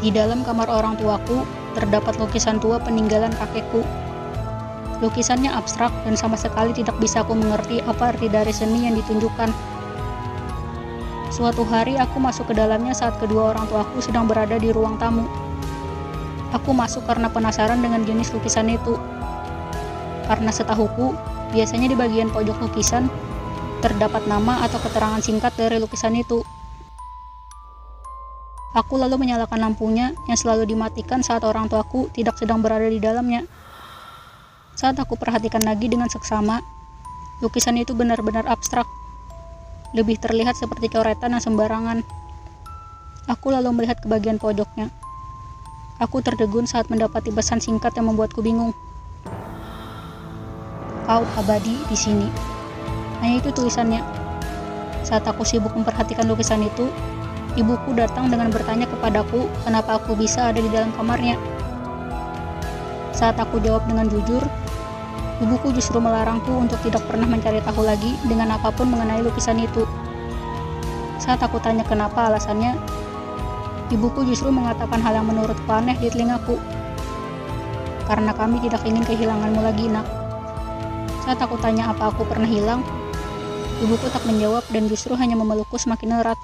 Di dalam kamar orang tuaku, terdapat lukisan tua peninggalan kakekku. Lukisannya abstrak dan sama sekali tidak bisa aku mengerti apa arti dari seni yang ditunjukkan. Suatu hari aku masuk ke dalamnya saat kedua orang tuaku sedang berada di ruang tamu. Aku masuk karena penasaran dengan jenis lukisan itu. Karena setahuku, biasanya di bagian pojok lukisan terdapat nama atau keterangan singkat dari lukisan itu. Aku lalu menyalakan lampunya yang selalu dimatikan saat orang tuaku tidak sedang berada di dalamnya. Saat aku perhatikan lagi dengan seksama, lukisan itu benar-benar abstrak. Lebih terlihat seperti coretan yang sembarangan. Aku lalu melihat ke bagian pojoknya. Aku terdegun saat mendapati pesan singkat yang membuatku bingung. Kau abadi di sini. Hanya itu tulisannya. Saat aku sibuk memperhatikan lukisan itu, ibuku datang dengan bertanya kepadaku kenapa aku bisa ada di dalam kamarnya. Saat aku jawab dengan jujur, ibuku justru melarangku untuk tidak pernah mencari tahu lagi dengan apa pun mengenai lukisan itu. Saat aku tanya kenapa alasannya, ibuku justru mengatakan hal yang menurutku aneh di telingaku. Karena kami tidak ingin kehilanganmu lagi, nak. Saat aku tanya apa aku pernah hilang, ibuku tak menjawab dan justru hanya memelukku semakin erat.